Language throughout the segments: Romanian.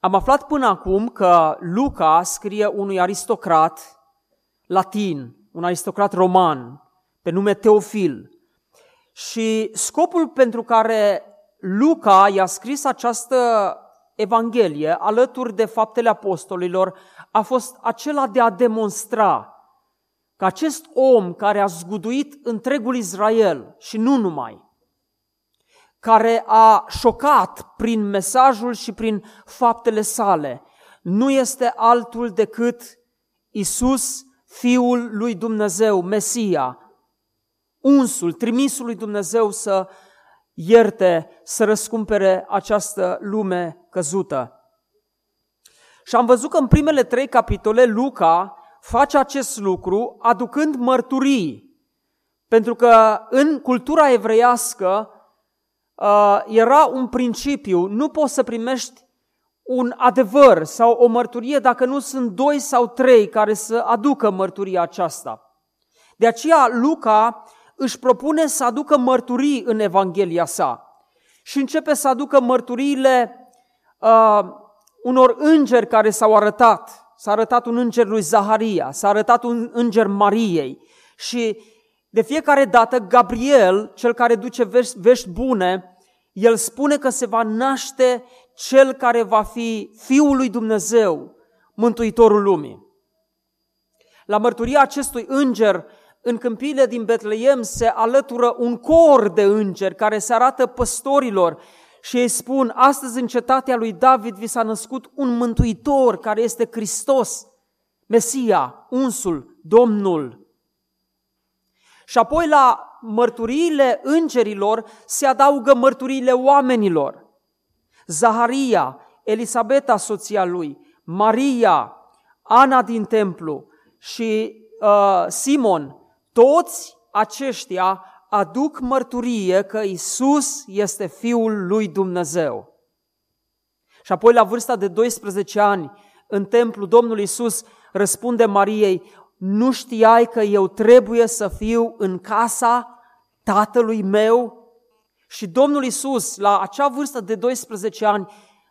Am aflat până acum că Luca scrie unui aristocrat latin, un aristocrat roman, pe nume Teofil. Și scopul pentru care Luca i-a scris această Evanghelie alături de faptele apostolilor a fost acela de a demonstra că acest om care a zguduit întregul Israel și nu numai, care a șocat prin mesajul și prin faptele sale, nu este altul decât Isus, Fiul lui Dumnezeu, Mesia, unsul, trimisul lui Dumnezeu să ierte, să răscumpere această lume căzută. Și am văzut că în primele trei capitole Luca face acest lucru aducând mărturii. Pentru că în cultura evreiască uh, era un principiu, nu poți să primești un adevăr sau o mărturie dacă nu sunt doi sau trei care să aducă mărturia aceasta. De aceea Luca își propune să aducă mărturii în Evanghelia sa și începe să aducă mărturiile uh, unor îngeri care s-au arătat. S-a arătat un înger lui Zaharia, s-a arătat un înger Mariei și de fiecare dată Gabriel, cel care duce vești, vești bune, el spune că se va naște cel care va fi Fiul lui Dumnezeu, Mântuitorul lumii. La mărturia acestui înger, în câmpiile din Betleem se alătură un cor de îngeri care se arată păstorilor și ei spun, astăzi în cetatea lui David vi s-a născut un mântuitor care este Hristos, Mesia, unsul, Domnul. Și apoi la mărturiile îngerilor se adaugă mărturiile oamenilor. Zaharia, Elisabeta, soția lui, Maria, Ana din templu și uh, Simon, toți aceștia aduc mărturie că Isus este Fiul lui Dumnezeu. Și apoi la vârsta de 12 ani, în templu, Domnul Isus răspunde Mariei, nu știai că eu trebuie să fiu în casa tatălui meu? Și Domnul Isus, la acea vârstă de 12 ani,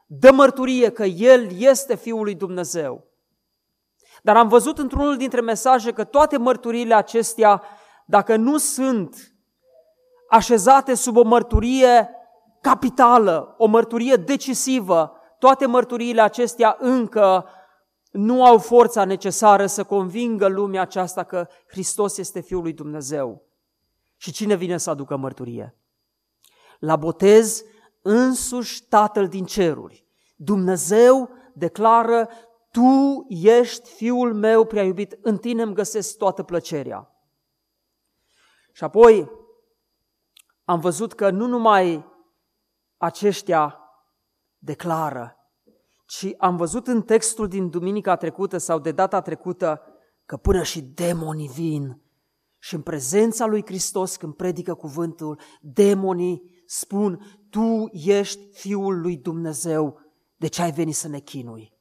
dă mărturie că El este Fiul lui Dumnezeu. Dar am văzut într-unul dintre mesaje că toate mărturiile acestea, dacă nu sunt așezate sub o mărturie capitală, o mărturie decisivă, toate mărturiile acestea încă nu au forța necesară să convingă lumea aceasta că Hristos este Fiul lui Dumnezeu. Și cine vine să aducă mărturie? La botez, însuși Tatăl din ceruri. Dumnezeu declară, Tu ești Fiul meu prea iubit, în tine îmi găsesc toată plăcerea. Și apoi, am văzut că nu numai aceștia declară, ci am văzut în textul din duminica trecută sau de data trecută că până și demonii vin și în prezența lui Hristos când predică cuvântul, demonii spun, tu ești Fiul lui Dumnezeu, de ce ai venit să ne chinui?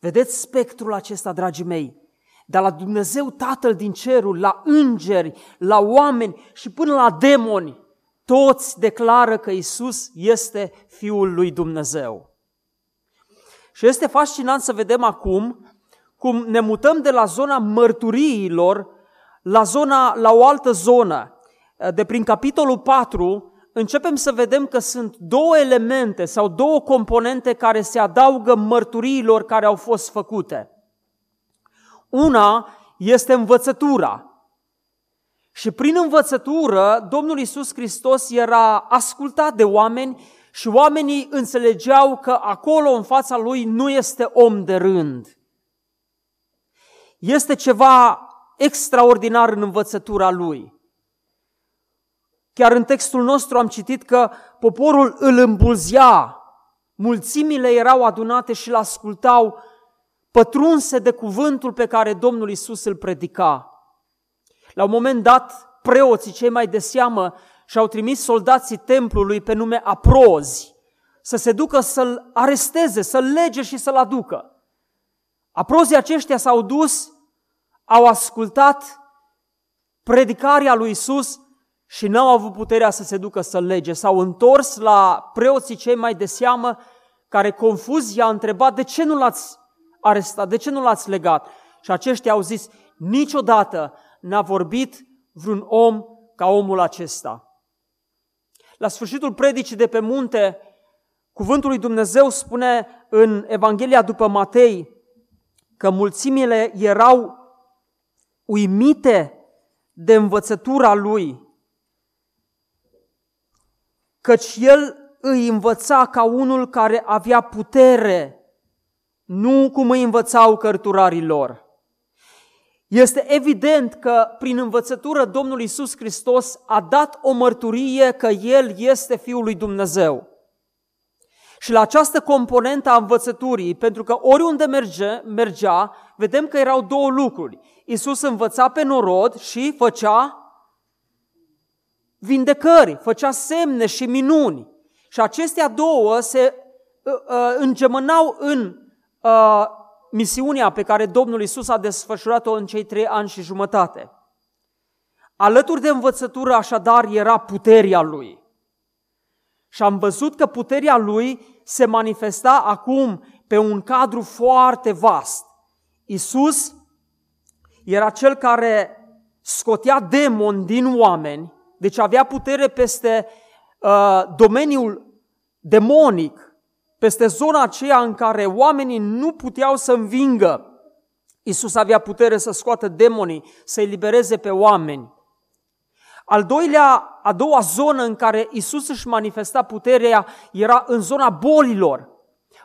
Vedeți spectrul acesta, dragii mei? De la Dumnezeu Tatăl din cerul, la îngeri, la oameni și până la demoni, toți declară că Isus este Fiul lui Dumnezeu. Și este fascinant să vedem acum cum ne mutăm de la zona mărturiilor la, zona, la o altă zonă. De prin capitolul 4 începem să vedem că sunt două elemente sau două componente care se adaugă mărturiilor care au fost făcute. Una este învățătura. Și prin învățătură, Domnul Isus Hristos era ascultat de oameni și oamenii înțelegeau că acolo în fața lui nu este om de rând. Este ceva extraordinar în învățătura lui. Chiar în textul nostru am citit că poporul îl îmbulzea, mulțimile erau adunate și îl ascultau pătrunse de cuvântul pe care Domnul Isus îl predica. La un moment dat, preoții cei mai de seamă și-au trimis soldații templului pe nume aprozi să se ducă să-l aresteze, să-l lege și să-l aducă. Aprozii aceștia s-au dus, au ascultat predicarea lui Isus și n-au avut puterea să se ducă să-l lege. S-au întors la preoții cei mai de seamă, care confuz i-a întrebat de ce nu l-ați arestat, de ce nu l-ați legat? Și aceștia au zis, niciodată n-a vorbit vreun om ca omul acesta. La sfârșitul predicii de pe munte, cuvântul lui Dumnezeu spune în Evanghelia după Matei că mulțimile erau uimite de învățătura lui, căci el îi învăța ca unul care avea putere, nu cum îi învățau cărturarii lor. Este evident că prin învățătură Domnul Isus Hristos a dat o mărturie că El este Fiul lui Dumnezeu. Și la această componentă a învățăturii, pentru că oriunde merge, mergea, vedem că erau două lucruri. Isus învăța pe norod și făcea vindecări, făcea semne și minuni. Și acestea două se uh, uh, îngemănau în uh, misiunea pe care Domnul Isus a desfășurat-o în cei trei ani și jumătate. Alături de învățătură, așadar, era puterea lui. Și am văzut că puterea lui se manifesta acum pe un cadru foarte vast. Isus era cel care scotea demoni din oameni, deci avea putere peste uh, domeniul demonic, peste zona aceea în care oamenii nu puteau să învingă. Isus avea putere să scoată demonii, să elibereze pe oameni. Al doilea, a doua zonă în care Isus își manifesta puterea era în zona bolilor.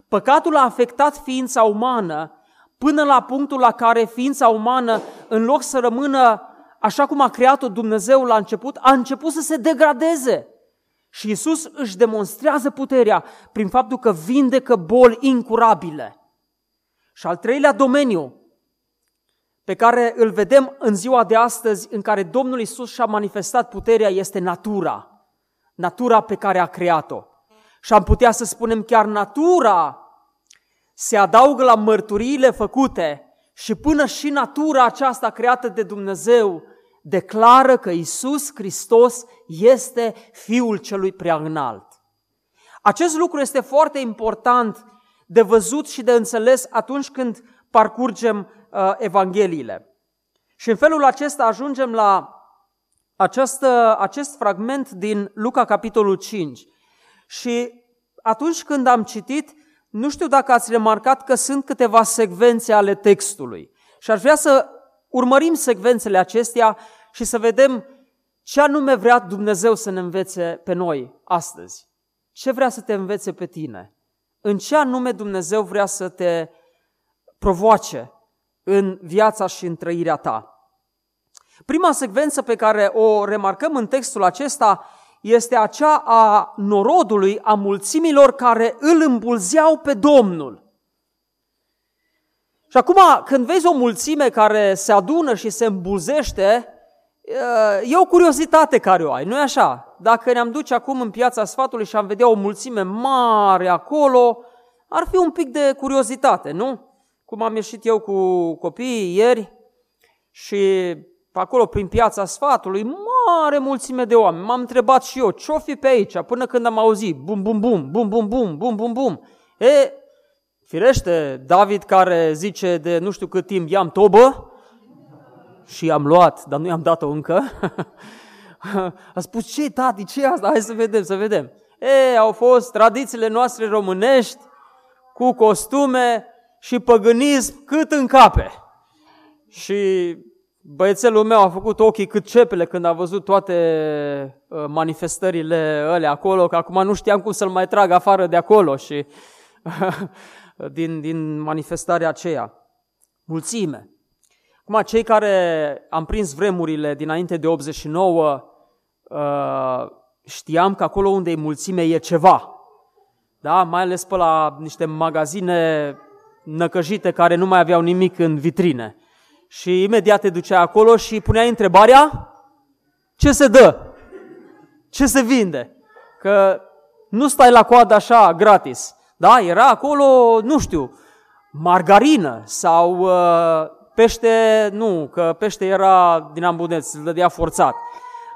Păcatul a afectat ființa umană până la punctul la care ființa umană, în loc să rămână așa cum a creat-o Dumnezeu la început, a început să se degradeze. Și Isus își demonstrează puterea prin faptul că vindecă boli incurabile. Și al treilea domeniu pe care îl vedem în ziua de astăzi, în care Domnul Isus și-a manifestat puterea, este natura. Natura pe care a creat-o. Și am putea să spunem chiar natura se adaugă la mărturiile făcute și până și natura aceasta creată de Dumnezeu declară că Isus Hristos este Fiul celui prea înalt. Acest lucru este foarte important de văzut și de înțeles atunci când parcurgem uh, Evangheliile. Și în felul acesta ajungem la această, acest fragment din Luca, capitolul 5. Și atunci când am citit, nu știu dacă ați remarcat că sunt câteva secvențe ale textului. Și aș vrea să urmărim secvențele acestea și să vedem ce anume vrea Dumnezeu să ne învețe pe noi astăzi. Ce vrea să te învețe pe tine? În ce anume Dumnezeu vrea să te provoace în viața și în trăirea ta? Prima secvență pe care o remarcăm în textul acesta este acea a norodului, a mulțimilor care îl îmbulzeau pe Domnul. Și acum, când vezi o mulțime care se adună și se îmbulzește, e o curiozitate care o ai, nu e așa? Dacă ne-am duce acum în piața sfatului și am vedea o mulțime mare acolo, ar fi un pic de curiozitate, nu? Cum am ieșit eu cu copiii ieri și pe acolo prin piața sfatului, mare mulțime de oameni. M-am întrebat și eu, ce-o fi pe aici? Până când am auzit, bum, bum, bum, bum, bum, bum, bum, bum, bum. E, firește, David care zice de nu știu cât timp, i-am tobă, și am luat, dar nu i-am dat-o încă. A spus, ce tati, ce asta? Hai să vedem, să vedem. E, au fost tradițiile noastre românești cu costume și păgânism cât în cape. Și băiețelul meu a făcut ochii cât cepele când a văzut toate uh, manifestările alea acolo, că acum nu știam cum să-l mai trag afară de acolo și din, din manifestarea aceea. Mulțime. Acum, cei care am prins vremurile dinainte de 89, uh, știam că acolo unde e mulțime e ceva. Da? Mai ales pe la niște magazine năcăjite care nu mai aveau nimic în vitrine. Și imediat te ducea acolo și puneai întrebarea, ce se dă? Ce se vinde? Că nu stai la coadă așa gratis. Da, era acolo, nu știu, margarină sau uh, pește, nu, că pește era din ambuneț, îl dădea forțat.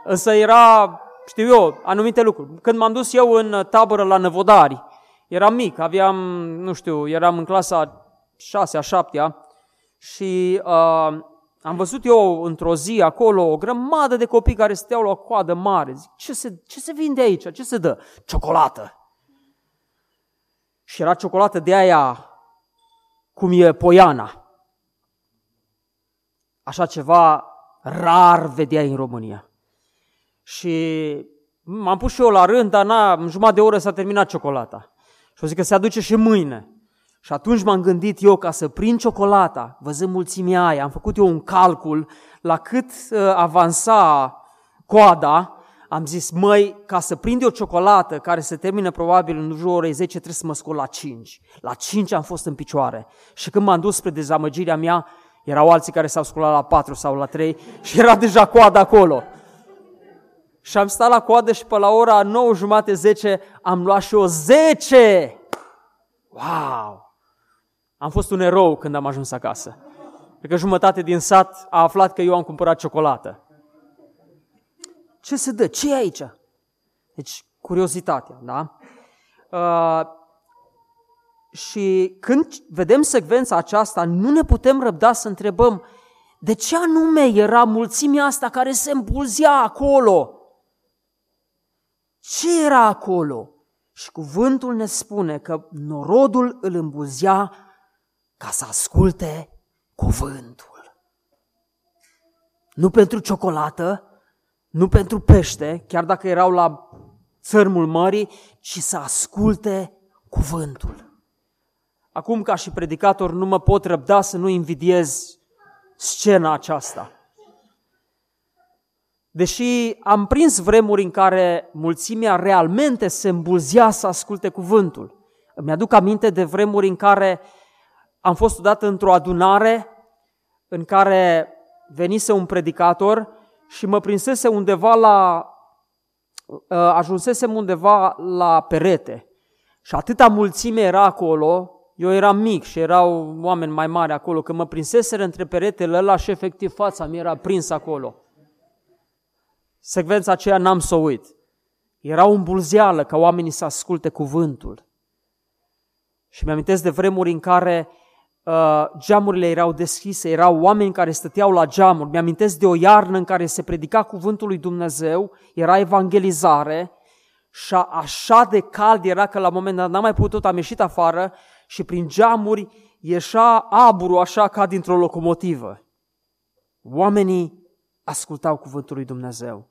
Însă era, știu eu, anumite lucruri. Când m-am dus eu în tabără la Năvodari, eram mic, aveam, nu știu, eram în clasa 6 a 7 și uh, am văzut eu într-o zi acolo o grămadă de copii care steau la o coadă mare. Zic, ce se, ce se vinde aici? Ce se dă? Ciocolată. Și era ciocolată de aia cum e poiana. Așa ceva rar vedeai în România. Și m-am pus și eu la rând, dar na, în jumătate de oră s-a terminat ciocolata. Și o zic că se aduce și mâine. Și atunci m-am gândit eu ca să prind ciocolata, văzând mulțimea aia, am făcut eu un calcul la cât uh, avansa coada, am zis, măi, ca să prind eu ciocolată care se termină probabil în jurul orei 10, trebuie să mă scol la 5. La 5 am fost în picioare. Și când m-am dus spre dezamăgirea mea, erau alții care s-au sculat la 4 sau la 3 și era deja coada acolo. Și am stat la coadă și pe la ora 9 jumate, 10, am luat și o 10! Wow! Am fost un erou când am ajuns acasă. Cred că jumătate din sat a aflat că eu am cumpărat ciocolată. Ce se dă? ce e aici? Deci, curiozitatea, da? Uh, și când vedem secvența aceasta, nu ne putem răbda să întrebăm de ce anume era mulțimea asta care se îmbulzea acolo? Ce era acolo? Și cuvântul ne spune că norodul îl îmbuzea ca să asculte cuvântul. Nu pentru ciocolată, nu pentru pește, chiar dacă erau la țărmul mării, ci să asculte cuvântul. Acum, ca și predicator, nu mă pot răbda să nu invidiez scena aceasta. Deși am prins vremuri în care mulțimea realmente se îmbulzea să asculte cuvântul. Îmi aduc aminte de vremuri în care am fost odată într-o adunare în care venise un predicator și mă prinsese undeva la, ă, ajunsesem undeva la perete. Și atâta mulțime era acolo, eu eram mic și erau oameni mai mari acolo, că mă prinseseră între peretele ăla și efectiv fața mi era prins acolo. Secvența aceea n-am să o uit. Era o îmbulzeală ca oamenii să asculte cuvântul. Și mi-amintesc de vremuri în care uh, geamurile erau deschise, erau oameni care stăteau la geamuri. Mi-amintesc de o iarnă în care se predica cuvântul lui Dumnezeu, era evangelizare și așa de cald era că la un moment dat n-am mai putut, am ieșit afară și prin geamuri ieșea aburul așa ca dintr-o locomotivă. Oamenii ascultau cuvântul lui Dumnezeu.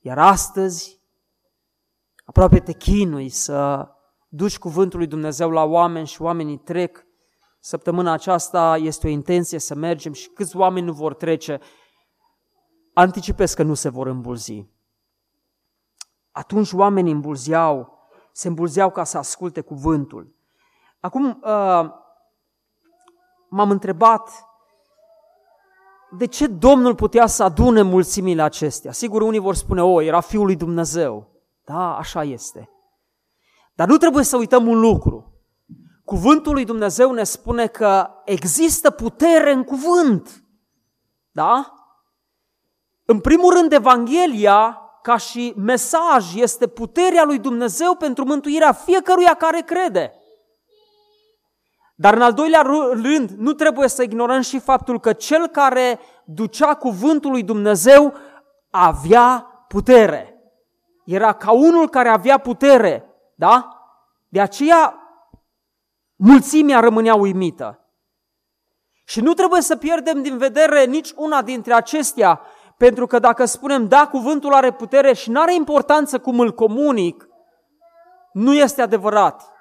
Iar astăzi, aproape te chinui să duci cuvântul lui Dumnezeu la oameni și oamenii trec Săptămâna aceasta este o intenție să mergem și câți oameni nu vor trece. Anticipez că nu se vor îmbulzi. Atunci oamenii îmbulzeau, se îmbulzeau ca să asculte cuvântul. Acum uh, m-am întrebat de ce Domnul putea să adune mulțimile acestea. Sigur, unii vor spune, o, era Fiul lui Dumnezeu. Da, așa este. Dar nu trebuie să uităm un lucru. Cuvântul lui Dumnezeu ne spune că există putere în cuvânt. Da? În primul rând, Evanghelia, ca și mesaj, este puterea lui Dumnezeu pentru mântuirea fiecăruia care crede. Dar în al doilea rând, nu trebuie să ignorăm și faptul că cel care ducea cuvântul lui Dumnezeu avea putere. Era ca unul care avea putere, da? De aceea Mulțimea rămânea uimită. Și nu trebuie să pierdem din vedere nici una dintre acestea, pentru că dacă spunem, da, cuvântul are putere și nu are importanță cum îl comunic, nu este adevărat.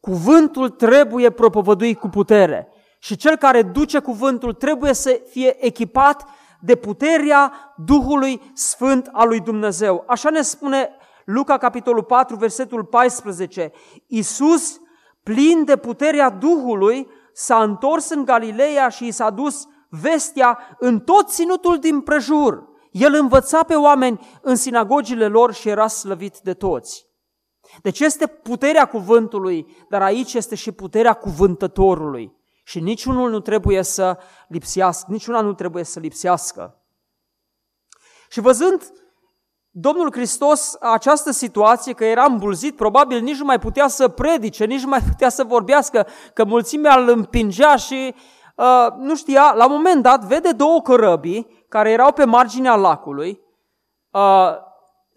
Cuvântul trebuie propovăduit cu putere. Și cel care duce cuvântul trebuie să fie echipat de puterea Duhului Sfânt al lui Dumnezeu. Așa ne spune Luca capitolul 4, versetul 14. Iisus plin de puterea Duhului, s-a întors în Galileea și i s-a dus vestea în tot ținutul din prejur. El învăța pe oameni în sinagogile lor și era slăvit de toți. Deci este puterea cuvântului, dar aici este și puterea cuvântătorului. Și niciunul nu trebuie să lipsească, niciuna nu trebuie să lipsească. Și văzând Domnul Hristos această situație, că era îmbulzit, probabil nici nu mai putea să predice, nici nu mai putea să vorbească, că mulțimea îl împingea și uh, nu știa, la un moment dat vede două corăbii care erau pe marginea lacului. Uh,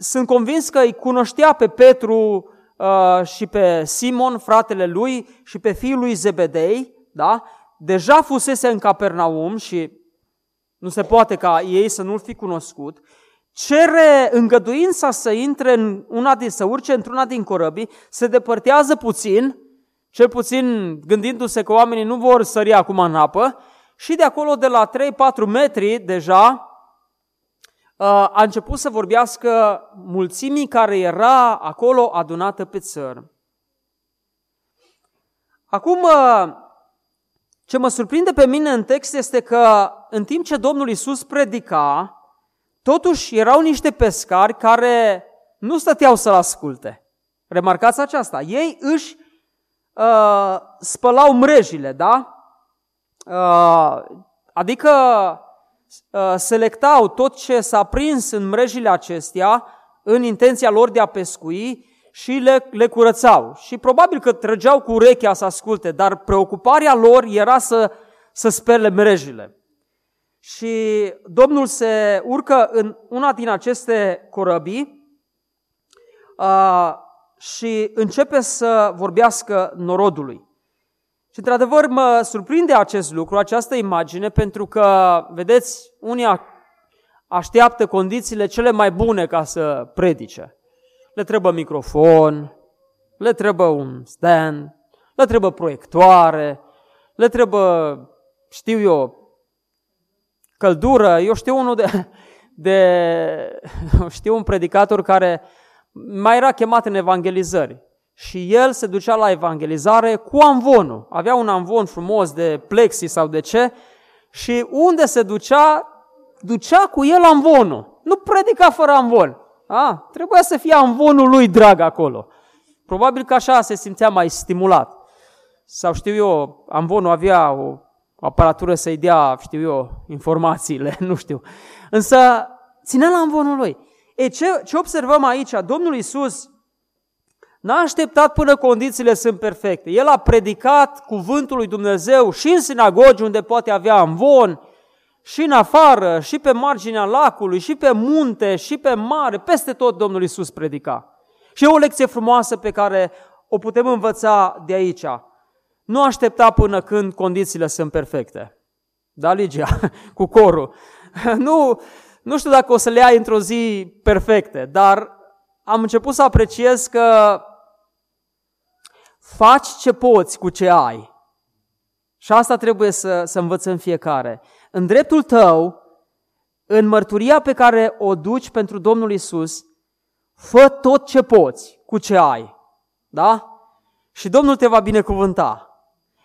sunt convins că îi cunoștea pe Petru uh, și pe Simon, fratele lui, și pe fiul lui Zebedei, da? Deja fusese în Capernaum și nu se poate ca ei să nu-l fi cunoscut cere îngăduința să intre în una din, să urce într-una din corăbii, se depărtează puțin, cel puțin gândindu-se că oamenii nu vor sări acum în apă, și de acolo, de la 3-4 metri, deja, uh, a început să vorbească mulțimii care era acolo adunată pe țăr. Acum, uh, ce mă surprinde pe mine în text este că în timp ce Domnul Isus predica, Totuși erau niște pescari care nu stăteau să-l asculte. Remarcați aceasta. Ei își uh, spălau mrejile, da? Uh, adică uh, selectau tot ce s-a prins în mrejile acestea în intenția lor de a pescui și le, le curățau. Și probabil că trăgeau cu urechea să asculte, dar preocuparea lor era să, să spele mrejile și Domnul se urcă în una din aceste corăbii uh, și începe să vorbească norodului. Și într-adevăr mă surprinde acest lucru, această imagine, pentru că, vedeți, unii așteaptă condițiile cele mai bune ca să predice. Le trebuie microfon, le trebuie un stand, le trebuie proiectoare, le trebuie, știu eu, căldură. Eu știu unul de, de știu un predicator care mai era chemat în evangelizări. Și el se ducea la evangelizare cu amvonul. Avea un amvon frumos de plexi sau de ce și unde se ducea, ducea cu el amvonul. Nu predica fără amvon. A, trebuia să fie amvonul lui drag acolo. Probabil că așa se simțea mai stimulat. Sau știu eu, amvonul avea o aparatură să-i dea, știu eu, informațiile, nu știu. Însă ținea la învonul lui. E, ce, ce observăm aici? Domnul Isus n-a așteptat până condițiile sunt perfecte. El a predicat cuvântul lui Dumnezeu și în sinagogi unde poate avea învon, și în afară, și pe marginea lacului, și pe munte, și pe mare, peste tot Domnul Isus predica. Și e o lecție frumoasă pe care o putem învăța de aici. Nu aștepta până când condițiile sunt perfecte. Da, Ligia? Cu corul. Nu, nu știu dacă o să le ai într-o zi perfecte, dar am început să apreciez că faci ce poți cu ce ai. Și asta trebuie să, să învățăm fiecare. În dreptul tău, în mărturia pe care o duci pentru Domnul Isus, fă tot ce poți cu ce ai. Da? Și Domnul te va binecuvânta.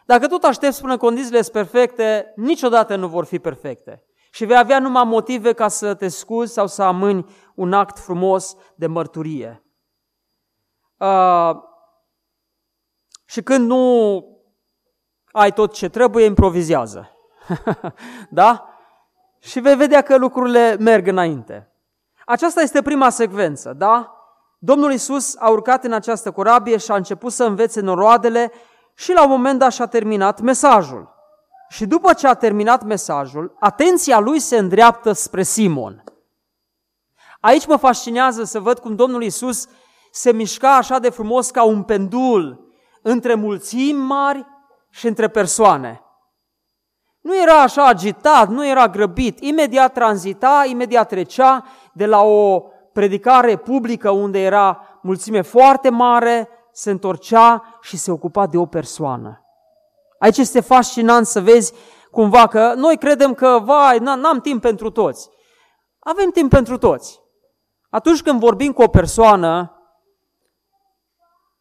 Dacă tot aștepți până condițiile sunt perfecte, niciodată nu vor fi perfecte. Și vei avea numai motive ca să te scuzi sau să amâni un act frumos de mărturie. Uh, și când nu ai tot ce trebuie, improvizează. da? Și vei vedea că lucrurile merg înainte. Aceasta este prima secvență, da? Domnul Isus a urcat în această corabie și a început să învețe noroadele și la un moment dat și-a terminat mesajul. Și după ce a terminat mesajul, atenția lui se îndreaptă spre Simon. Aici mă fascinează să văd cum Domnul Isus se mișca așa de frumos ca un pendul între mulțimi mari și între persoane. Nu era așa agitat, nu era grăbit, imediat tranzita, imediat trecea de la o predicare publică unde era mulțime foarte mare se întorcea și se ocupa de o persoană. Aici este fascinant să vezi cumva că noi credem că, vai, n-am timp pentru toți. Avem timp pentru toți. Atunci când vorbim cu o persoană,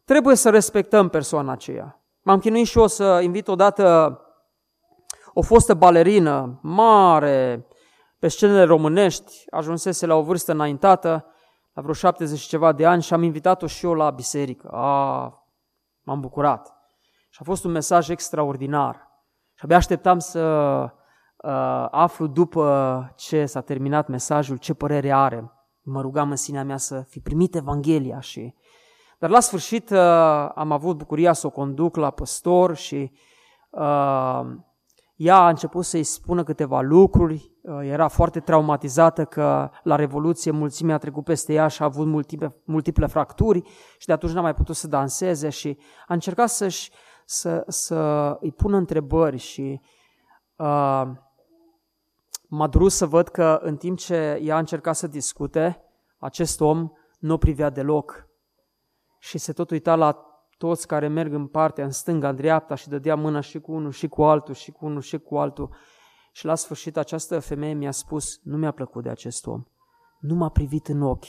trebuie să respectăm persoana aceea. M-am chinuit și eu să invit odată o fostă balerină mare pe scenele românești, ajunsese la o vârstă înaintată, la vreo 70 și ceva de ani și am invitat-o și eu la biserică. A, m-am bucurat. Și a fost un mesaj extraordinar. Și abia așteptam să uh, aflu după ce s-a terminat mesajul ce părere are. Mă rugam în sinea mea să fi primit Evanghelia și... Dar la sfârșit uh, am avut bucuria să o conduc la păstor și uh, ea a început să-i spună câteva lucruri, uh, era foarte traumatizată că la Revoluție mulțimea a trecut peste ea și a avut multiple, multiple fracturi și de atunci n-a mai putut să danseze și a încercat să-și, să, să îi pună întrebări și uh, m-a durut să văd că în timp ce ea a încercat să discute, acest om nu o privea deloc și se tot uita la toți care merg în partea, în stânga, în dreapta și dădea mâna și cu unul și cu altul și cu unul și cu altul. Și la sfârșit această femeie mi-a spus, nu mi-a plăcut de acest om, nu m-a privit în ochi.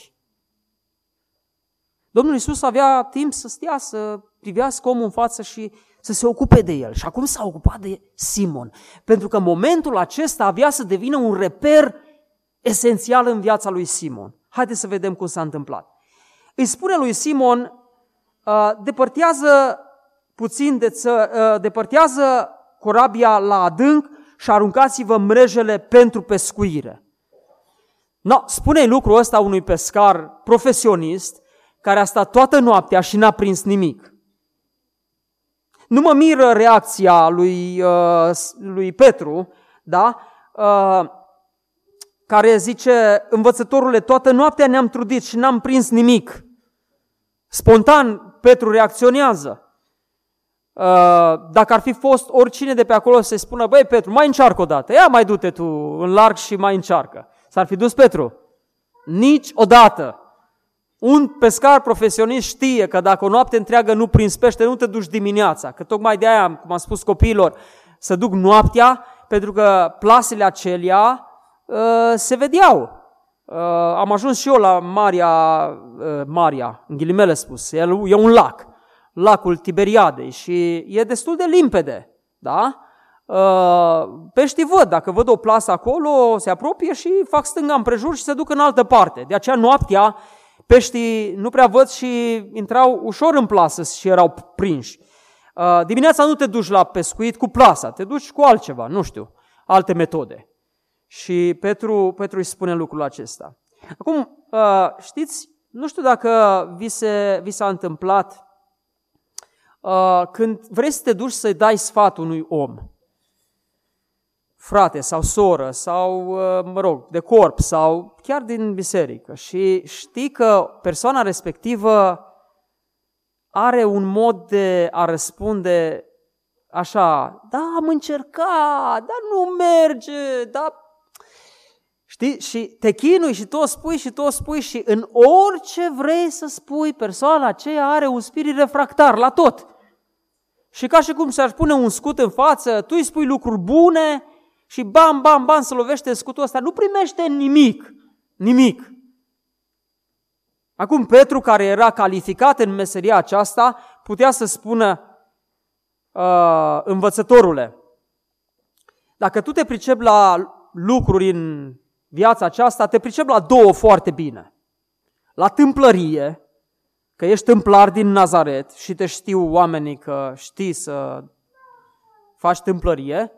Domnul Iisus avea timp să stea, să privească omul în față și să se ocupe de el. Și acum s-a ocupat de Simon. Pentru că momentul acesta avea să devină un reper esențial în viața lui Simon. Haideți să vedem cum s-a întâmplat. Îi spune lui Simon, uh, depărtează puțin, de ță, uh, depărtează corabia la adânc și aruncați-vă mrejele pentru pescuire. No, spune lucrul ăsta unui pescar profesionist care a stat toată noaptea și n-a prins nimic. Nu mă miră reacția lui, uh, lui Petru, da? Uh, care zice, învățătorule, toată noaptea ne-am trudit și n-am prins nimic. Spontan Petru reacționează. Uh, dacă ar fi fost oricine de pe acolo să-i spună, băi Petru, mai încearcă o dată, ia mai du-te tu în larg și mai încearcă. S-ar fi dus Petru? Nici odată. Un pescar profesionist știe că dacă o noapte întreagă nu prins pește, nu te duci dimineața. Că tocmai de aia, cum am spus copiilor, să duc noaptea, pentru că plasele acelea uh, se vedeau. Uh, am ajuns și eu la Maria, uh, Maria, în ghilimele spus, e, e un lac, lacul Tiberiadei și e destul de limpede, da? Uh, peștii văd, dacă văd o plasă acolo, se apropie și fac stânga împrejur și se duc în altă parte. De aceea noaptea peștii nu prea văd și intrau ușor în plasă și erau prinși. Uh, dimineața nu te duci la pescuit cu plasa, te duci cu altceva, nu știu, alte metode. Și Petru, Petru îi spune lucrul acesta. Acum, uh, știți, nu știu dacă vi, se, vi s-a întâmplat uh, când vrei să te duci să-i dai sfat unui om frate sau soră sau, uh, mă rog, de corp sau chiar din biserică și știi că persoana respectivă are un mod de a răspunde așa, da, am încercat, dar nu merge, da, Știi? Și te chinui și tot spui și tot spui și în orice vrei să spui, persoana aceea are un spirit refractar la tot. Și ca și cum se-ar pune un scut în față, tu îi spui lucruri bune, și bam, bam, bam, să lovește scutul ăsta, nu primește nimic, nimic. Acum Petru, care era calificat în meseria aceasta, putea să spună, uh, învățătorule, dacă tu te pricepi la lucruri în viața aceasta, te pricepi la două foarte bine. La tâmplărie, că ești tâmplar din Nazaret și te știu oamenii că știi să faci tâmplărie,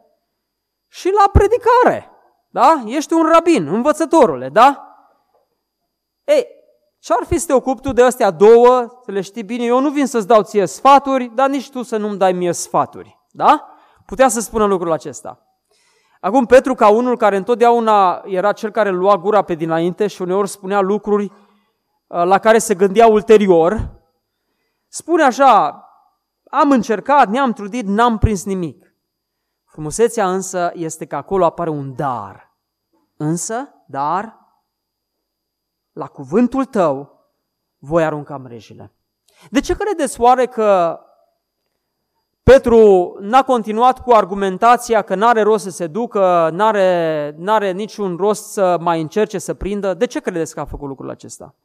și la predicare. Da? Ești un rabin, învățătorule, da? Ei, ce-ar fi să te ocupi tu de astea două, să le știi bine, eu nu vin să-ți dau ție sfaturi, dar nici tu să nu-mi dai mie sfaturi. Da? Putea să spună lucrul acesta. Acum Petru, ca unul care întotdeauna era cel care lua gura pe dinainte și uneori spunea lucruri uh, la care se gândea ulterior, spune așa, am încercat, ne-am trudit, n-am prins nimic. Frumusețea însă este că acolo apare un dar. Însă, dar, la cuvântul tău voi arunca mrejile. De ce credeți oare că Petru n-a continuat cu argumentația că n-are rost să se ducă, n-are, n-are niciun rost să mai încerce să prindă? De ce credeți că a făcut lucrul acesta?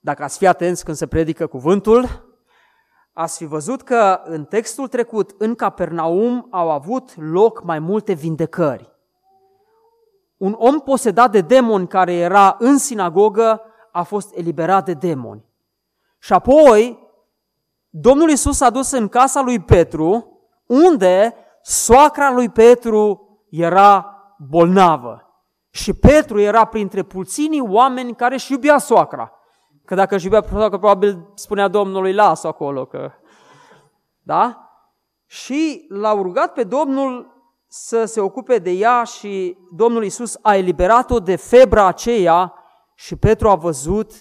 Dacă ați fi atenți când se predică cuvântul, ați fi văzut că în textul trecut, în Capernaum, au avut loc mai multe vindecări. Un om posedat de demoni care era în sinagogă a fost eliberat de demoni. Și apoi, Domnul Isus a dus în casa lui Petru, unde soacra lui Petru era bolnavă. Și Petru era printre puținii oameni care își iubea soacra. Că dacă își iubea soacra, probabil spunea Domnului, lasă acolo. Că... Da? Și l-au rugat pe Domnul să se ocupe de ea și Domnul Isus a eliberat-o de febra aceea și Petru a văzut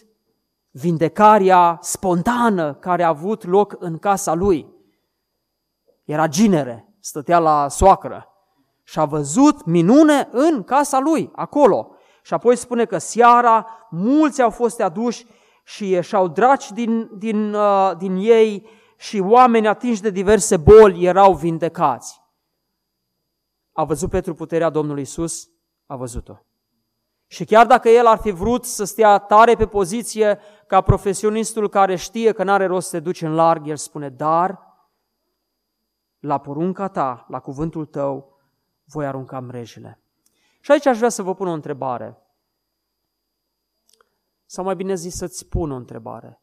vindecarea spontană care a avut loc în casa lui. Era ginere, stătea la soacră și a văzut minune în casa lui, acolo. Și apoi spune că seara mulți au fost aduși și ieșau draci din, din, uh, din ei și oameni atinși de diverse boli erau vindecați. A văzut Petru puterea Domnului Isus? A văzut-o. Și chiar dacă el ar fi vrut să stea tare pe poziție ca profesionistul care știe că n-are rost să se duce în larg, el spune, dar la porunca ta, la cuvântul tău, voi arunca mrejile. Și aici aș vrea să vă pun o întrebare. Sau mai bine zis să-ți pun o întrebare.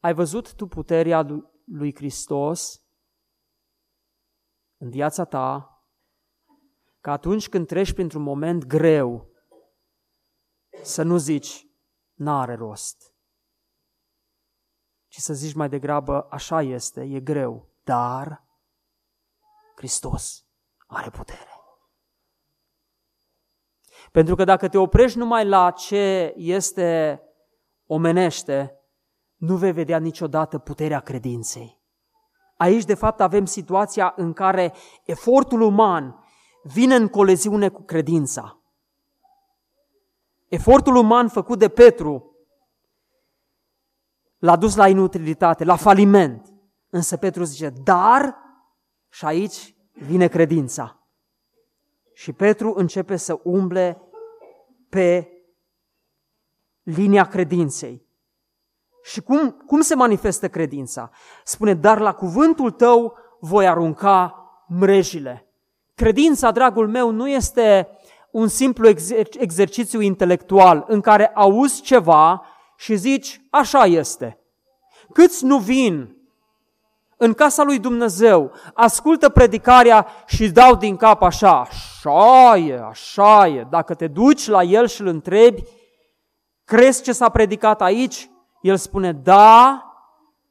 Ai văzut tu puterea lui Hristos în viața ta că atunci când treci printr-un moment greu, să nu zici, n-are rost, ci să zici mai degrabă, așa este, e greu, dar Hristos are putere. Pentru că dacă te oprești numai la ce este omenește, nu vei vedea niciodată puterea credinței. Aici, de fapt, avem situația în care efortul uman vine în coleziune cu credința. Efortul uman făcut de Petru l-a dus la inutilitate, la faliment. Însă Petru zice, dar, și aici vine credința. Și Petru începe să umble pe linia credinței. Și cum, cum se manifestă credința? Spune, dar la cuvântul tău voi arunca mrejile. Credința, dragul meu, nu este un simplu exer- exercițiu intelectual în care auzi ceva și zici, așa este. Câți nu vin în casa lui Dumnezeu, ascultă predicarea și dau din cap așa, așa e, așa e. Dacă te duci la el și îl întrebi, crezi ce s-a predicat aici? El spune, da,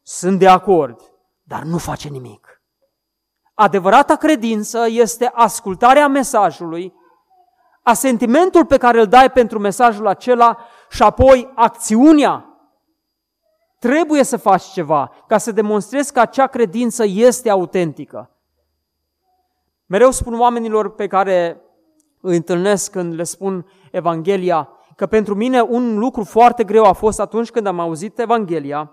sunt de acord, dar nu face nimic. Adevărata credință este ascultarea mesajului, asentimentul pe care îl dai pentru mesajul acela și apoi acțiunea. Trebuie să faci ceva ca să demonstrezi că acea credință este autentică. Mereu spun oamenilor pe care îi întâlnesc când le spun Evanghelia, că pentru mine un lucru foarte greu a fost atunci când am auzit Evanghelia,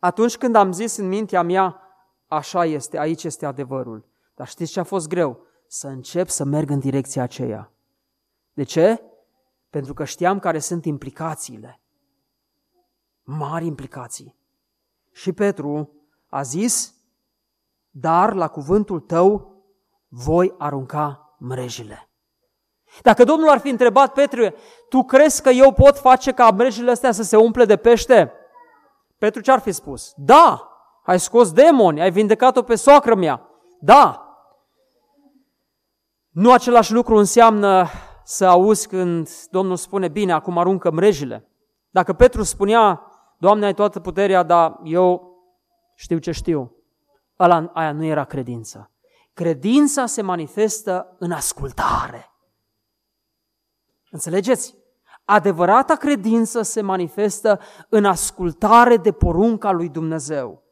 atunci când am zis în mintea mea, așa este, aici este adevărul. Dar știți ce a fost greu? Să încep să merg în direcția aceea. De ce? Pentru că știam care sunt implicațiile. Mari implicații. Și Petru a zis, dar la cuvântul tău voi arunca mrejile. Dacă Domnul ar fi întrebat Petru, tu crezi că eu pot face ca mrejile astea să se umple de pește? Petru ce ar fi spus? Da, ai scos demoni, ai vindecat-o pe soacră mea. Da. Nu același lucru înseamnă să auzi când Domnul spune, bine, acum aruncă mrejile. Dacă Petru spunea, Doamne, ai toată puterea, dar eu știu ce știu, ăla, aia nu era credință. Credința se manifestă în ascultare. Înțelegeți? Adevărata credință se manifestă în ascultare de porunca lui Dumnezeu.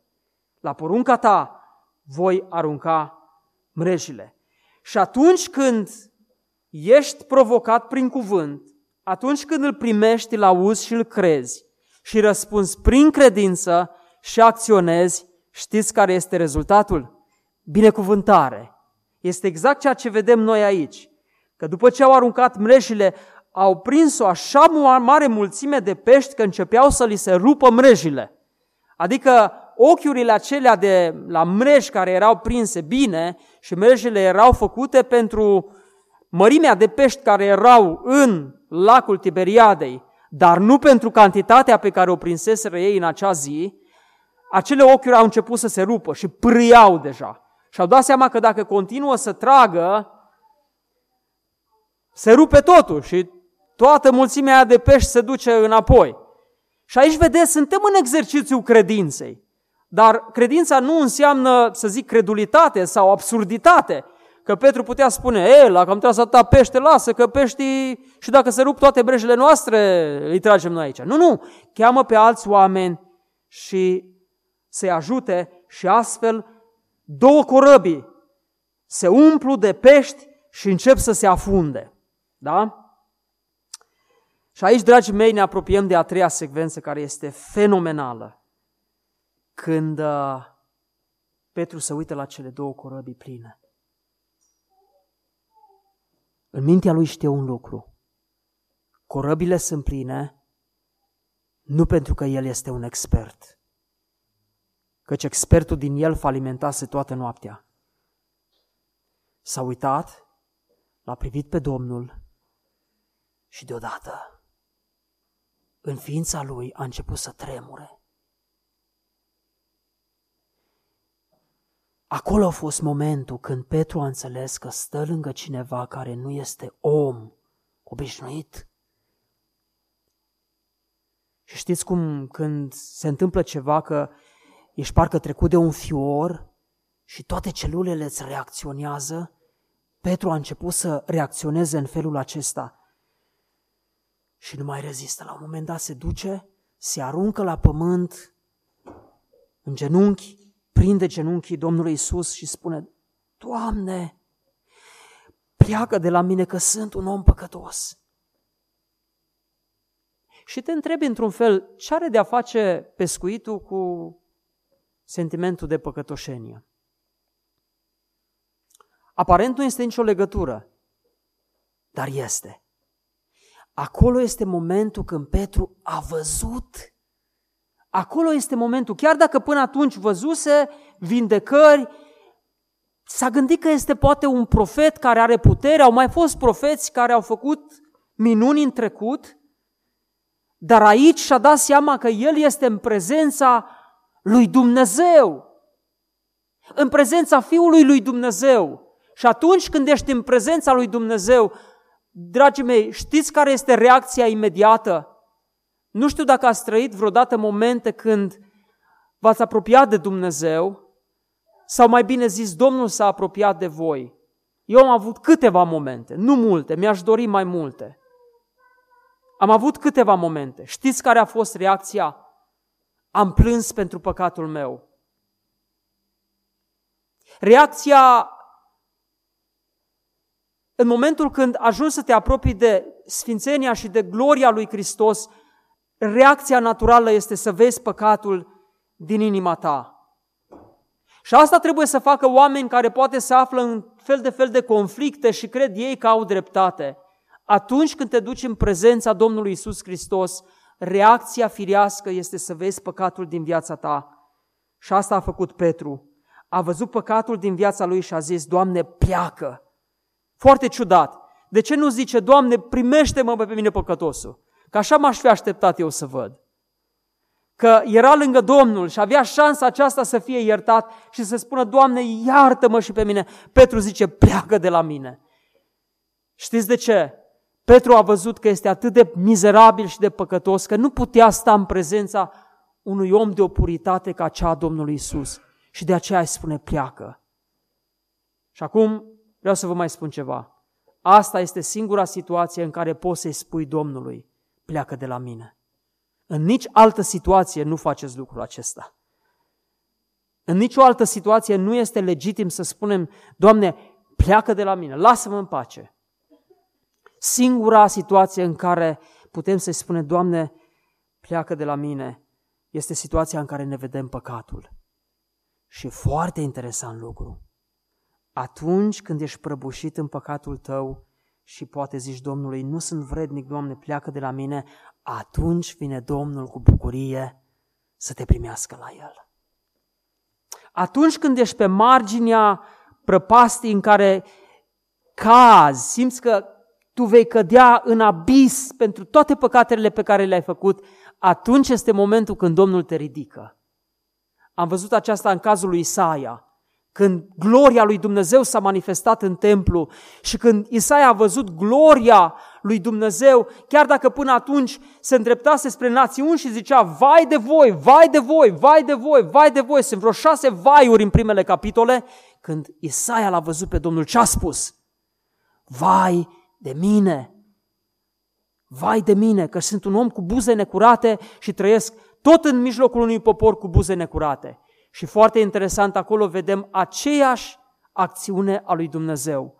La porunca ta voi arunca mrejile. Și atunci când ești provocat prin cuvânt, atunci când îl primești, îl auzi și îl crezi și răspunzi prin credință și acționezi, știți care este rezultatul? Binecuvântare. Este exact ceea ce vedem noi aici. Că după ce au aruncat mrejile, au prins o așa mare mulțime de pești că începeau să li se rupă mrejile. Adică ochiurile acelea de la mreji care erau prinse bine și mrejele erau făcute pentru mărimea de pești care erau în lacul Tiberiadei, dar nu pentru cantitatea pe care o prinseseră ei în acea zi, acele ochiuri au început să se rupă și prâiau deja. Și au dat seama că dacă continuă să tragă, se rupe totul și toată mulțimea aia de pești se duce înapoi. Și aici, vedeți, suntem în exercițiul credinței. Dar credința nu înseamnă, să zic, credulitate sau absurditate. Că Petru putea spune, e, la că am tras atâta pește, lasă că peștii, și dacă se rup toate brejele noastre, îi tragem noi aici. Nu, nu, cheamă pe alți oameni și să-i ajute și astfel două corăbii se umplu de pești și încep să se afunde. Da? Și aici, dragii mei, ne apropiem de a treia secvență care este fenomenală. Când uh, Petru se uită la cele două corăbii pline. În mintea lui știe un lucru. Corăbile sunt pline nu pentru că el este un expert, căci expertul din el falimentase toată noaptea. S-a uitat, l-a privit pe Domnul și deodată în ființa lui a început să tremure. Acolo a fost momentul când Petru a înțeles că stă lângă cineva care nu este om obișnuit. Și știți cum când se întâmplă ceva că ești parcă trecut de un fior și toate celulele îți reacționează? Petru a început să reacționeze în felul acesta – și nu mai rezistă. La un moment dat se duce, se aruncă la pământ, în genunchi, prinde genunchii Domnului Isus și spune, Doamne, pleacă de la mine că sunt un om păcătos. Și te întrebi într-un fel, ce are de a face pescuitul cu sentimentul de păcătoșenie? Aparent nu este nicio legătură, dar este. Acolo este momentul când Petru a văzut. Acolo este momentul, chiar dacă până atunci văzuse vindecări, s-a gândit că este poate un profet care are putere, au mai fost profeți care au făcut minuni în trecut, dar aici și-a dat seama că el este în prezența lui Dumnezeu, în prezența Fiului lui Dumnezeu. Și atunci când ești în prezența lui Dumnezeu, Dragii mei, știți care este reacția imediată? Nu știu dacă ați trăit vreodată momente când v-ați apropiat de Dumnezeu sau mai bine zis, Domnul s-a apropiat de voi. Eu am avut câteva momente, nu multe, mi-aș dori mai multe. Am avut câteva momente. Știți care a fost reacția? Am plâns pentru păcatul meu. Reacția în momentul când ajungi să te apropii de sfințenia și de gloria lui Hristos, reacția naturală este să vezi păcatul din inima ta. Și asta trebuie să facă oameni care poate să află în fel de fel de conflicte și cred ei că au dreptate. Atunci când te duci în prezența Domnului Isus Hristos, reacția firească este să vezi păcatul din viața ta. Și asta a făcut Petru. A văzut păcatul din viața lui și a zis, Doamne, pleacă! Foarte ciudat. De ce nu zice, Doamne, primește-mă pe mine păcătosul? Că așa m-aș fi așteptat eu să văd. Că era lângă Domnul și avea șansa aceasta să fie iertat și să spună, Doamne, iartă-mă și pe mine. Petru zice, pleacă de la mine. Știți de ce? Petru a văzut că este atât de mizerabil și de păcătos că nu putea sta în prezența unui om de o puritate ca cea a Domnului Isus. Și de aceea îi spune, pleacă. Și acum Vreau să vă mai spun ceva. Asta este singura situație în care poți să-i spui Domnului, pleacă de la mine. În nici altă situație nu faceți lucrul acesta. În nicio altă situație nu este legitim să spunem, Doamne, pleacă de la mine, lasă-mă în pace. Singura situație în care putem să-i spunem, Doamne, pleacă de la mine, este situația în care ne vedem păcatul. Și foarte interesant lucru atunci când ești prăbușit în păcatul tău și poate zici Domnului, nu sunt vrednic, Doamne, pleacă de la mine, atunci vine Domnul cu bucurie să te primească la El. Atunci când ești pe marginea prăpastii în care cazi, simți că tu vei cădea în abis pentru toate păcatele pe care le-ai făcut, atunci este momentul când Domnul te ridică. Am văzut aceasta în cazul lui Isaia, când gloria lui Dumnezeu s-a manifestat în templu și când Isaia a văzut gloria lui Dumnezeu, chiar dacă până atunci se îndreptase spre națiuni și zicea, vai de voi, vai de voi, vai de voi, vai de voi, sunt vreo șase vaiuri în primele capitole, când Isaia l-a văzut pe Domnul, ce a spus? Vai de mine, vai de mine, că sunt un om cu buze necurate și trăiesc tot în mijlocul unui popor cu buze necurate. Și foarte interesant, acolo vedem aceeași acțiune a lui Dumnezeu.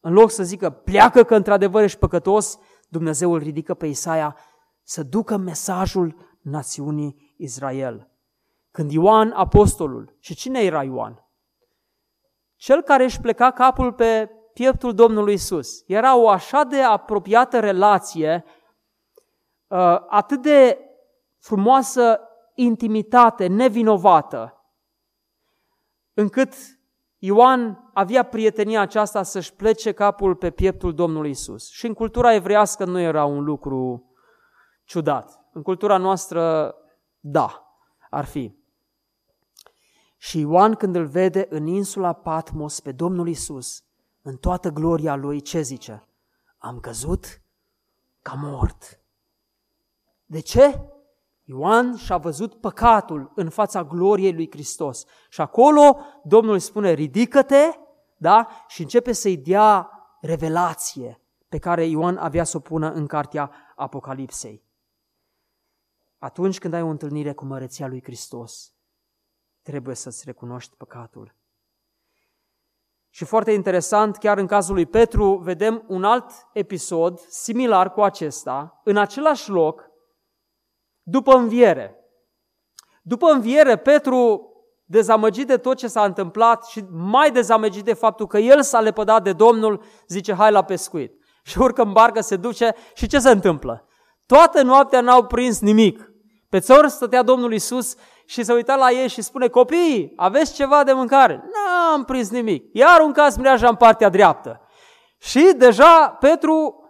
În loc să zică, pleacă că într-adevăr ești păcătos, Dumnezeu îl ridică pe Isaia să ducă mesajul națiunii Israel. Când Ioan, apostolul, și cine era Ioan? Cel care își pleca capul pe pieptul Domnului Isus. Era o așa de apropiată relație, uh, atât de frumoasă intimitate, nevinovată, încât Ioan avea prietenia aceasta să-și plece capul pe pieptul Domnului Isus. Și în cultura evreiască nu era un lucru ciudat. În cultura noastră, da, ar fi. Și Ioan când îl vede în insula Patmos pe Domnul Isus, în toată gloria lui, ce zice? Am căzut ca mort. De ce? Ioan și-a văzut păcatul în fața gloriei lui Hristos. Și acolo Domnul îi spune, ridică-te, da? Și începe să-i dea revelație pe care Ioan avea să o pună în cartea Apocalipsei. Atunci când ai o întâlnire cu măreția lui Hristos, trebuie să-ți recunoști păcatul. Și foarte interesant, chiar în cazul lui Petru, vedem un alt episod similar cu acesta, în același loc, după înviere. După înviere, Petru, dezamăgit de tot ce s-a întâmplat și mai dezamăgit de faptul că el s-a lepădat de Domnul, zice, hai la pescuit. Și urcă în barcă, se duce și ce se întâmplă? Toată noaptea n-au prins nimic. Pe țor stătea Domnul Isus și se uita la ei și spune, copii, aveți ceva de mâncare? N-am prins nimic. Iar aruncați mreaja în partea dreaptă. Și deja Petru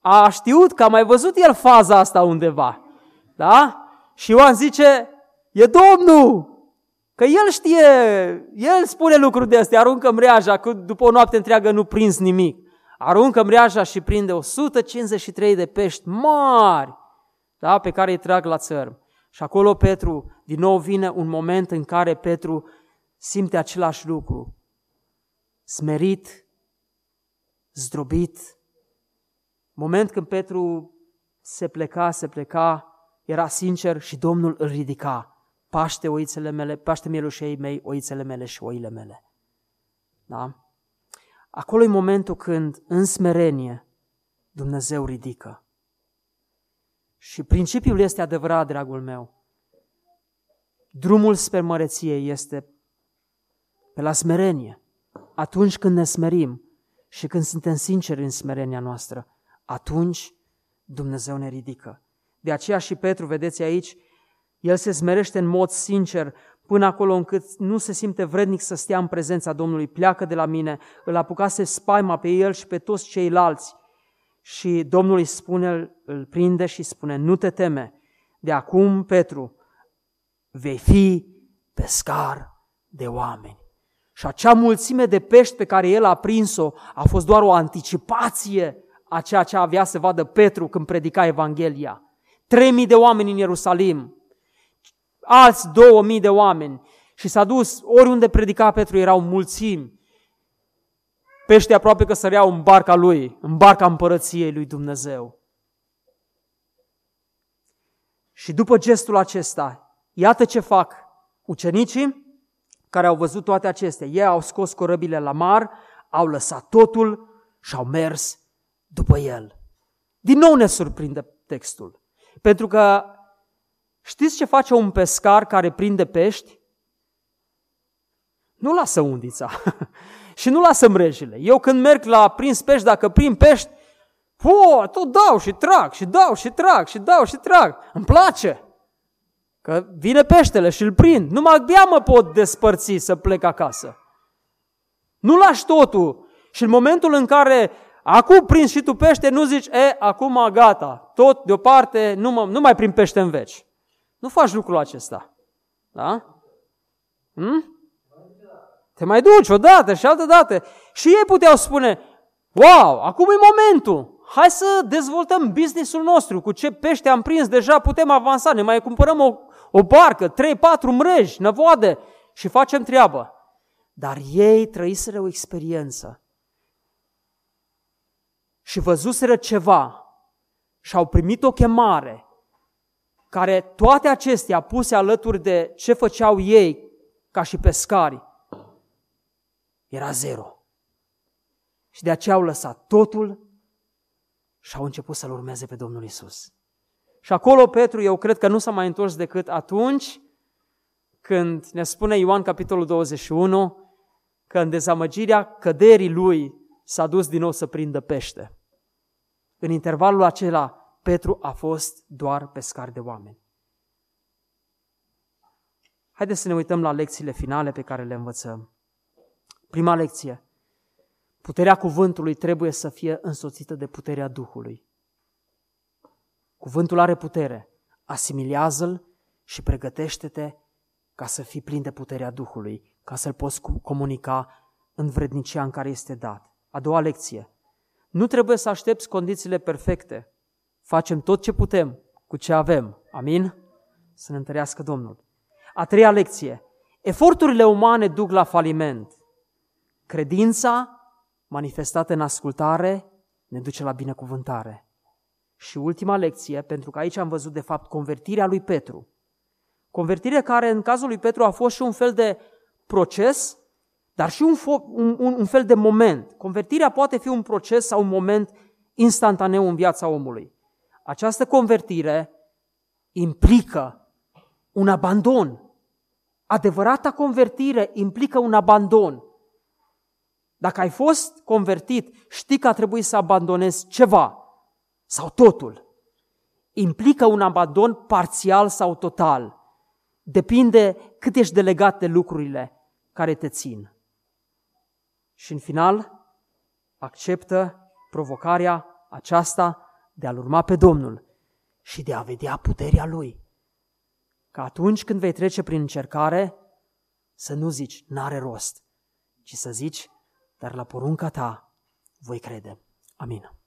a știut că a mai văzut el faza asta undeva. Da? Și Ioan zice, e Domnul! Că el știe, el spune lucruri de astea, aruncă mreaja, că după o noapte întreagă nu prins nimic. Aruncă mreaja și prinde 153 de pești mari, da, pe care îi trag la țărm. Și acolo Petru, din nou vine un moment în care Petru simte același lucru. Smerit, zdrobit, Moment când Petru se pleca, se pleca, era sincer și Domnul îl ridica. Paște oițele mele, paște mielușei mei, oițele mele și oile mele. Da? Acolo e momentul când, în smerenie, Dumnezeu ridică. Și principiul este adevărat, dragul meu. Drumul spre măreție este pe la smerenie. Atunci când ne smerim și când suntem sinceri în smerenia noastră, atunci Dumnezeu ne ridică. De aceea și Petru, vedeți aici, el se smerește în mod sincer până acolo încât nu se simte vrednic să stea în prezența Domnului. Pleacă de la mine, îl apucase spaima pe el și pe toți ceilalți. Și Domnul îi spune, îl prinde și spune, nu te teme, de acum, Petru, vei fi pescar de oameni. Și acea mulțime de pești pe care el a prins-o a fost doar o anticipație a ceea ce avea să vadă Petru când predica Evanghelia. Trei mii de oameni în Ierusalim, alți două mii de oameni și s-a dus oriunde predica Petru erau mulțimi. Pește aproape că săreau în barca lui, în barca împărăției lui Dumnezeu. Și după gestul acesta, iată ce fac ucenicii care au văzut toate acestea. Ei au scos corăbile la mar, au lăsat totul și au mers după el. Din nou ne surprinde textul. Pentru că știți ce face un pescar care prinde pești? Nu lasă undița și nu lasă mrejile. Eu când merg la prins pești, dacă prind pești, po, tot dau și trag și dau și trag și dau și trag. Îmi place. Că vine peștele și îl prind. Numai abia mă pot despărți să plec acasă. Nu lași totul. Și în momentul în care acum prinzi și tu pește, nu zici, e, acum gata, tot deoparte, nu, mă, nu mai prin pește în veci. Nu faci lucrul acesta. Da? Hm? Te mai duci o dată și altă dată. Și ei puteau spune, wow, acum e momentul. Hai să dezvoltăm businessul nostru. Cu ce pește am prins deja putem avansa. Ne mai cumpărăm o, o barcă, 3-4 mreji, năvoade și facem treabă. Dar ei trăiseră o experiență și văzuseră ceva și au primit o chemare care toate acestea puse alături de ce făceau ei ca și pescari, era zero. Și de aceea au lăsat totul și au început să-L urmeze pe Domnul Isus. Și acolo Petru, eu cred că nu s-a mai întors decât atunci când ne spune Ioan capitolul 21 că în dezamăgirea căderii lui s-a dus din nou să prindă pește. În intervalul acela, Petru a fost doar pescar de oameni. Haideți să ne uităm la lecțiile finale pe care le învățăm. Prima lecție. Puterea cuvântului trebuie să fie însoțită de puterea Duhului. Cuvântul are putere. Asimilează-l și pregătește-te ca să fii plin de puterea Duhului, ca să-l poți comunica în vrednicia în care este dat. A doua lecție. Nu trebuie să aștepți condițiile perfecte. Facem tot ce putem cu ce avem. Amin? Să ne întărească Domnul. A treia lecție. Eforturile umane duc la faliment. Credința manifestată în ascultare ne duce la binecuvântare. Și ultima lecție, pentru că aici am văzut de fapt convertirea lui Petru. Convertire care în cazul lui Petru a fost și un fel de proces, dar și un, un, un fel de moment. Convertirea poate fi un proces sau un moment instantaneu în viața omului. Această convertire implică un abandon. Adevărata convertire implică un abandon. Dacă ai fost convertit, știi că a trebuit să abandonezi ceva sau totul. Implică un abandon parțial sau total. Depinde cât ești delegat de lucrurile care te țin. Și în final, acceptă provocarea aceasta de a-L urma pe Domnul și de a vedea puterea Lui. Ca atunci când vei trece prin încercare, să nu zici, n-are rost, ci să zici, dar la porunca ta voi crede. Amin.